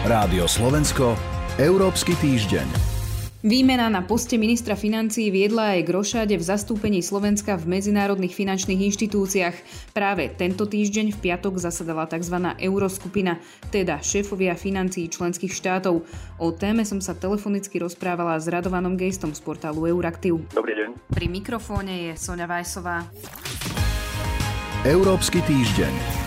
Rádio Slovensko, Európsky týždeň. Výmena na poste ministra financií viedla aj k rošáde v zastúpení Slovenska v medzinárodných finančných inštitúciách. Práve tento týždeň v piatok zasadala tzv. euroskupina, teda šéfovia financií členských štátov. O téme som sa telefonicky rozprávala s Radovanom Gejstom z portálu Euraktiv. Dobrý deň. Pri mikrofóne je Sonja Vajsová. Európsky týždeň.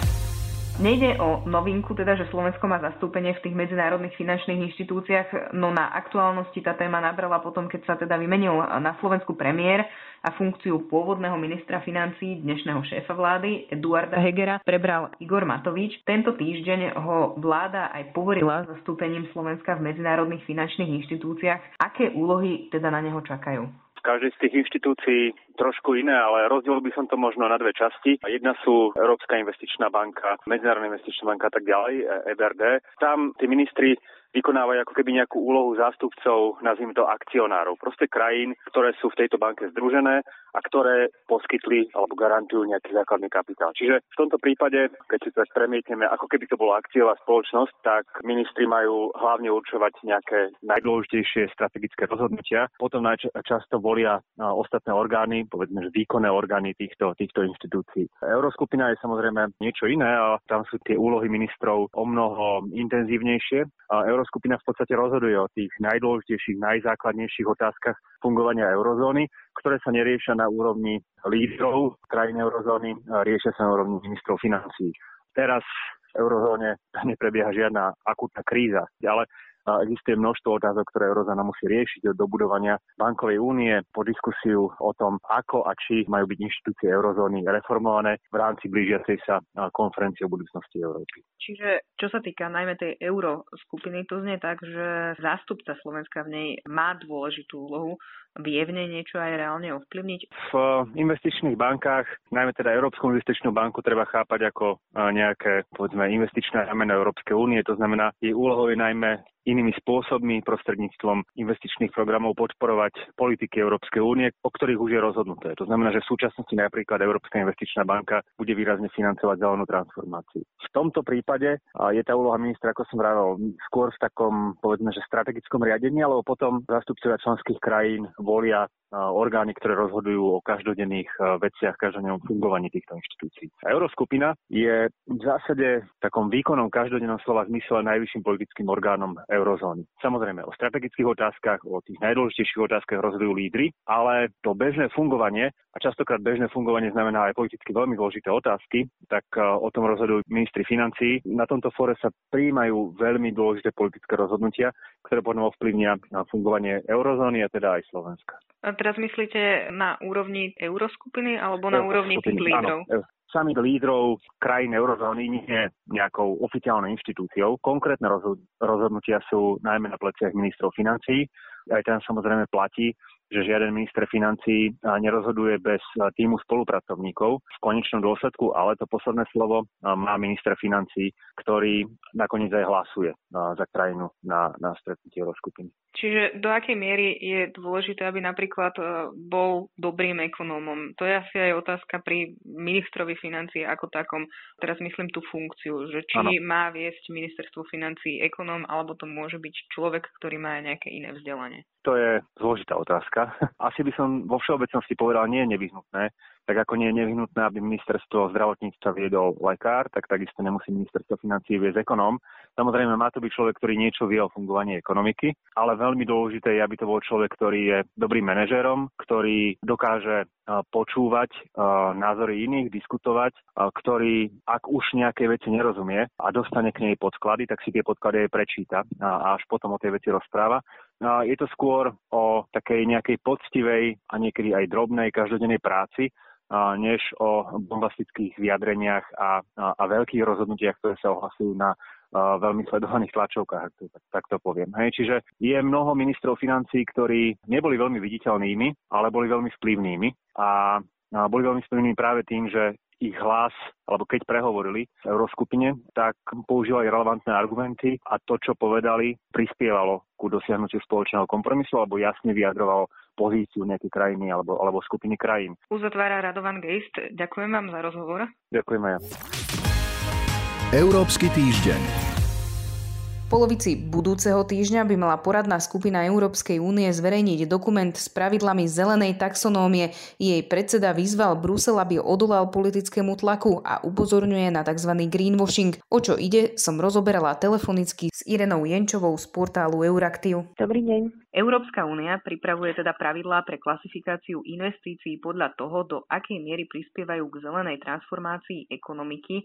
Nejde o novinku, teda, že Slovensko má zastúpenie v tých medzinárodných finančných inštitúciách, no na aktuálnosti tá téma nabrala potom, keď sa teda vymenil na Slovensku premiér a funkciu pôvodného ministra financií, dnešného šéfa vlády, Eduarda Hegera, prebral Igor Matovič. Tento týždeň ho vláda aj povorila zastúpením Slovenska v medzinárodných finančných inštitúciách. Aké úlohy teda na neho čakajú? Každej z tých inštitúcií trošku iné, ale rozdiel by som to možno na dve časti. Jedna sú Európska investičná banka, Medzinárodná investičná banka a tak ďalej, EBRD. Tam tí ministri vykonávajú ako keby nejakú úlohu zástupcov, nazvime to akcionárov, proste krajín, ktoré sú v tejto banke združené a ktoré poskytli alebo garantujú nejaký základný kapitál. Čiže v tomto prípade, keď si to premietneme, ako keby to bola akciová spoločnosť, tak ministri majú hlavne určovať nejaké najdôležitejšie strategické rozhodnutia. Potom často volia ostatné orgány, povedzme, že výkonné orgány týchto, týchto inštitúcií. Euroskupina je samozrejme niečo iné a tam sú tie úlohy ministrov o mnoho intenzívnejšie. Euro Euroskupina v podstate rozhoduje o tých najdôležitejších, najzákladnejších otázkach fungovania eurozóny, ktoré sa neriešia na úrovni lídrov krajín eurozóny, riešia sa na úrovni ministrov financií. Teraz v eurozóne neprebieha žiadna akutná kríza, ale Existuje množstvo otázok, ktoré eurozóna musí riešiť od dobudovania bankovej únie po diskusiu o tom, ako a či majú byť inštitúcie eurozóny reformované v rámci blížiacej sa konferencie o budúcnosti Európy. Čiže čo sa týka najmä tej euro skupiny, to znie tak, že zástupca Slovenska v nej má dôležitú úlohu vie v nej niečo aj reálne ovplyvniť? V investičných bankách, najmä teda Európsku investičnú banku, treba chápať ako nejaké, povedzme, investičné rameno Európskej únie. To znamená, jej úlohou je najmä inými spôsobmi prostredníctvom investičných programov podporovať politiky Európskej únie, o ktorých už je rozhodnuté. To znamená, že v súčasnosti napríklad Európska investičná banka bude výrazne financovať zelenú transformáciu. V tomto prípade je tá úloha ministra, ako som vravel, skôr v takom, povedzme, že strategickom riadení, alebo potom zástupcovia členských krajín volia orgány, ktoré rozhodujú o každodenných veciach, každodennom fungovaní týchto inštitúcií. Euroskupina je v zásade takom výkonom každodennom slova zmysle najvyšším politickým orgánom eurozóny. Samozrejme, o strategických otázkach, o tých najdôležitejších otázkach rozhodujú lídry, ale to bežné fungovanie, a častokrát bežné fungovanie znamená aj politicky veľmi dôležité otázky, tak o tom rozhodujú ministri financií. Na tomto fóre sa prijímajú veľmi dôležité politické rozhodnutia, ktoré potom ovplyvnia fungovanie eurozóny a teda aj Slovenska. A teraz myslíte na úrovni euroskupiny alebo na úrovni tých lídrov? Áno, samých lídrov krajín eurozóny nie nejakou oficiálnou inštitúciou. Konkrétne rozhodnutia sú najmä na pleciach ministrov financií. Aj tam samozrejme platí, že žiaden minister financí nerozhoduje bez týmu spolupracovníkov v konečnom dôsledku, ale to posledné slovo má minister financí, ktorý nakoniec aj hlasuje za krajinu na, na stretnutí Euroskupiny. Čiže do akej miery je dôležité, aby napríklad bol dobrým ekonómom? To je asi aj otázka pri ministrovi financií ako takom. Teraz myslím tú funkciu, že či ano. má viesť ministerstvo financií ekonóm, alebo to môže byť človek, ktorý má nejaké iné vzdelanie. To je zložitá otázka. Asi by som vo všeobecnosti povedal, nie je nevyhnutné, tak ako nie je nevyhnutné, aby ministerstvo zdravotníctva viedol lekár, tak takisto nemusí ministerstvo financií viesť ekonóm. Samozrejme, má to byť človek, ktorý niečo vie o fungovaní ekonomiky, ale veľmi dôležité je, aby to bol človek, ktorý je dobrým manažérom, ktorý dokáže počúvať názory iných, diskutovať, ktorý, ak už nejaké veci nerozumie a dostane k nej podklady, tak si tie podklady aj prečíta a až potom o tej veci rozpráva. Je to skôr o takej nejakej poctivej a niekedy aj drobnej každodennej práci, než o bombastických vyjadreniach a, a, a veľkých rozhodnutiach, ktoré sa ohlasujú na veľmi sledovaných tlačovkách, ak tak, to poviem. Hej, čiže je mnoho ministrov financí, ktorí neboli veľmi viditeľnými, ale boli veľmi vplyvnými a boli veľmi vplyvní práve tým, že ich hlas, alebo keď prehovorili v Euroskupine, tak používali relevantné argumenty a to, čo povedali, prispievalo ku dosiahnutiu spoločného kompromisu alebo jasne vyjadrovalo pozíciu nejakej krajiny alebo, alebo skupiny krajín. Uzatvára Radovan Geist. Ďakujem vám za rozhovor. Ďakujem aj ja. Európsky týždeň. Polovici budúceho týždňa by mala poradná skupina Európskej únie zverejniť dokument s pravidlami zelenej taxonómie. Jej predseda vyzval Brusel, aby odolal politickému tlaku a upozorňuje na tzv. greenwashing. O čo ide, som rozoberala telefonicky s Irenou Jenčovou z portálu Euraktiv. Dobrý deň. Európska únia pripravuje teda pravidlá pre klasifikáciu investícií podľa toho, do akej miery prispievajú k zelenej transformácii ekonomiky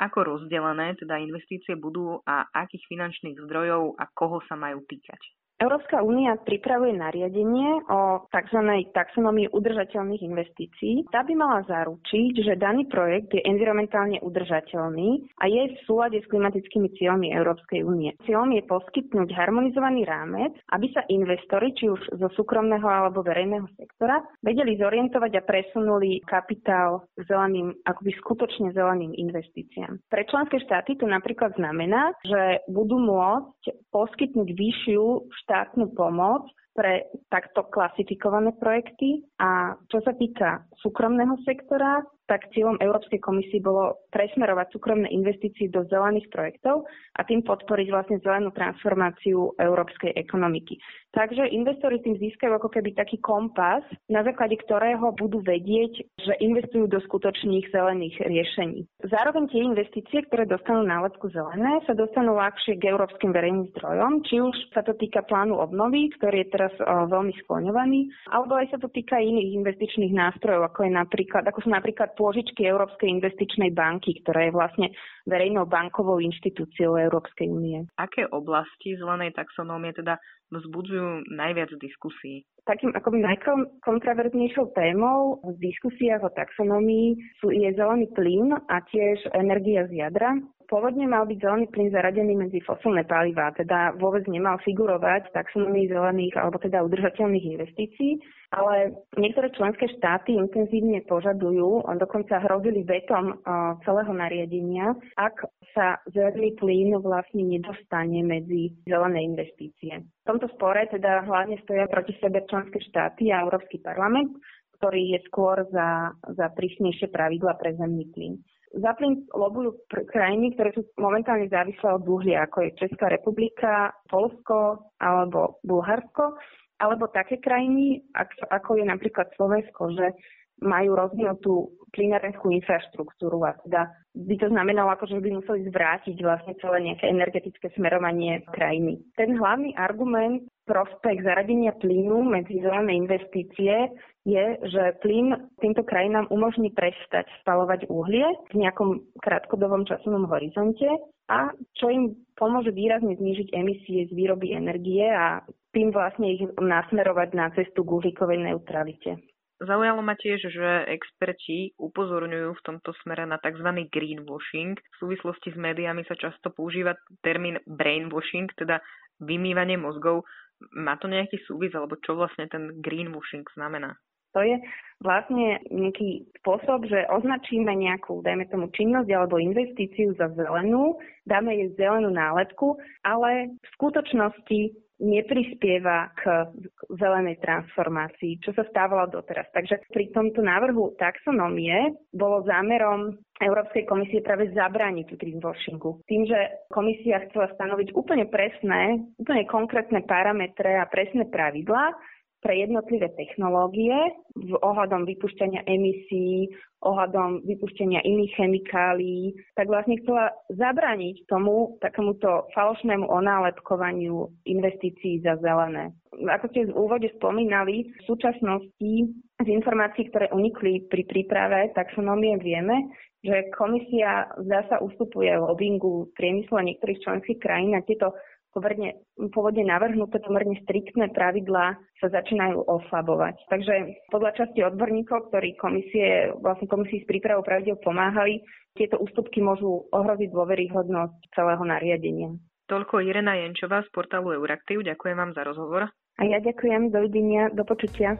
ako rozdelené teda investície budú a akých finančných zdrojov a koho sa majú týkať. Európska únia pripravuje nariadenie o tzv. taxonomii udržateľných investícií. Tá by mala zaručiť, že daný projekt je environmentálne udržateľný a je v súlade s klimatickými cieľmi Európskej únie. Cieľom je poskytnúť harmonizovaný rámec, aby sa investori, či už zo súkromného alebo verejného sektora, vedeli zorientovať a presunuli kapitál zeleným, akoby skutočne zeleným investíciám. Pre členské štáty to napríklad znamená, že budú môcť poskytnúť vyššiu štátnu pomoc pre takto klasifikované projekty. A čo sa týka súkromného sektora, tak cieľom Európskej komisie bolo presmerovať súkromné investície do zelených projektov a tým podporiť vlastne zelenú transformáciu európskej ekonomiky. Takže investori tým získajú ako keby taký kompas, na základe ktorého budú vedieť, že investujú do skutočných zelených riešení. Zároveň tie investície, ktoré dostanú nálepku zelené, sa dostanú ľahšie k európskym verejným zdrojom, či už sa to týka plánu obnovy, ktorý je teraz o, veľmi skloňovaný, alebo aj sa to týka iných investičných nástrojov, ako, je napríklad, ako sú napríklad pôžičky Európskej investičnej banky, ktorá je vlastne verejnou bankovou inštitúciou Európskej únie. Aké oblasti zelenej taxonómie teda vzbudzujú najviac diskusí? Takým akoby najkontraverznejšou témou v diskusiách o taxonómii sú, je zelený plyn a tiež energia z jadra. Pôvodne mal byť zelený plyn zaradený medzi fosilné palivá, teda vôbec nemal figurovať taxonomii zelených alebo teda udržateľných investícií, ale niektoré členské štáty intenzívne požadujú, dokonca hrozili vetom celého nariadenia, ak sa zelený plyn vlastne nedostane medzi zelené investície. V tomto spore teda hlavne stoja proti sebe členské štáty a Európsky parlament, ktorý je skôr za, za prísnejšie pravidla pre zemný plyn. Za plyn lobujú pr- krajiny, ktoré sú momentálne závislé od uhlia, ako je Česká republika, Polsko alebo Bulharsko, alebo také krajiny, ako je napríklad Slovensko, že majú rozvinutú plynárenskú infraštruktúru a teda by to znamenalo, ako, že by museli zvrátiť vlastne celé nejaké energetické smerovanie krajiny. Ten hlavný argument prospech zaradenia plynu medzi zelené investície je, že plyn týmto krajinám umožní prestať spalovať uhlie v nejakom krátkodobom časovom horizonte a čo im pomôže výrazne znížiť emisie z výroby energie a tým vlastne ich nasmerovať na cestu k uhlíkovej neutralite. Zaujalo ma tiež, že experti upozorňujú v tomto smere na tzv. greenwashing. V súvislosti s médiami sa často používa termín brainwashing, teda vymývanie mozgov. Má to nejaký súvis, alebo čo vlastne ten greenwashing znamená? To je vlastne nejaký spôsob, že označíme nejakú, dajme tomu, činnosť alebo investíciu za zelenú, dáme jej zelenú nálepku, ale v skutočnosti neprispieva k zelenej transformácii, čo sa stávalo doteraz. Takže pri tomto návrhu taxonomie bolo zámerom Európskej komisie práve zabrániť greenwashingu. Tým, že komisia chcela stanoviť úplne presné, úplne konkrétne parametre a presné pravidlá, pre jednotlivé technológie v ohľadom vypušťania emisí, ohľadom vypuštenia iných chemikálií, tak vlastne chcela zabrániť tomu takémuto falošnému onálepkovaniu investícií za zelené. Ako ste v úvode spomínali, v súčasnosti z informácií, ktoré unikli pri príprave taxonómie, vieme, že komisia zdá ustupuje lobbingu priemyslu a niektorých členských krajín a tieto pomerne, pôvodne navrhnuté pomerne striktné pravidlá sa začínajú oslabovať. Takže podľa časti odborníkov, ktorí komisie, vlastne komisii s prípravou pravidel pomáhali, tieto ústupky môžu ohroziť dôveryhodnosť celého nariadenia. Toľko Irena Jenčová z portálu Euraktiv. Ďakujem vám za rozhovor. A ja ďakujem. Dovidenia. Do počutia.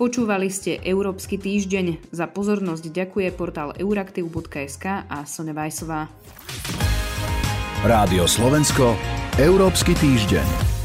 Počúvali ste Európsky týždeň. Za pozornosť ďakuje portál euraktiv.sk a Sone Vajsová. Rádio Slovensko, Európsky týždeň.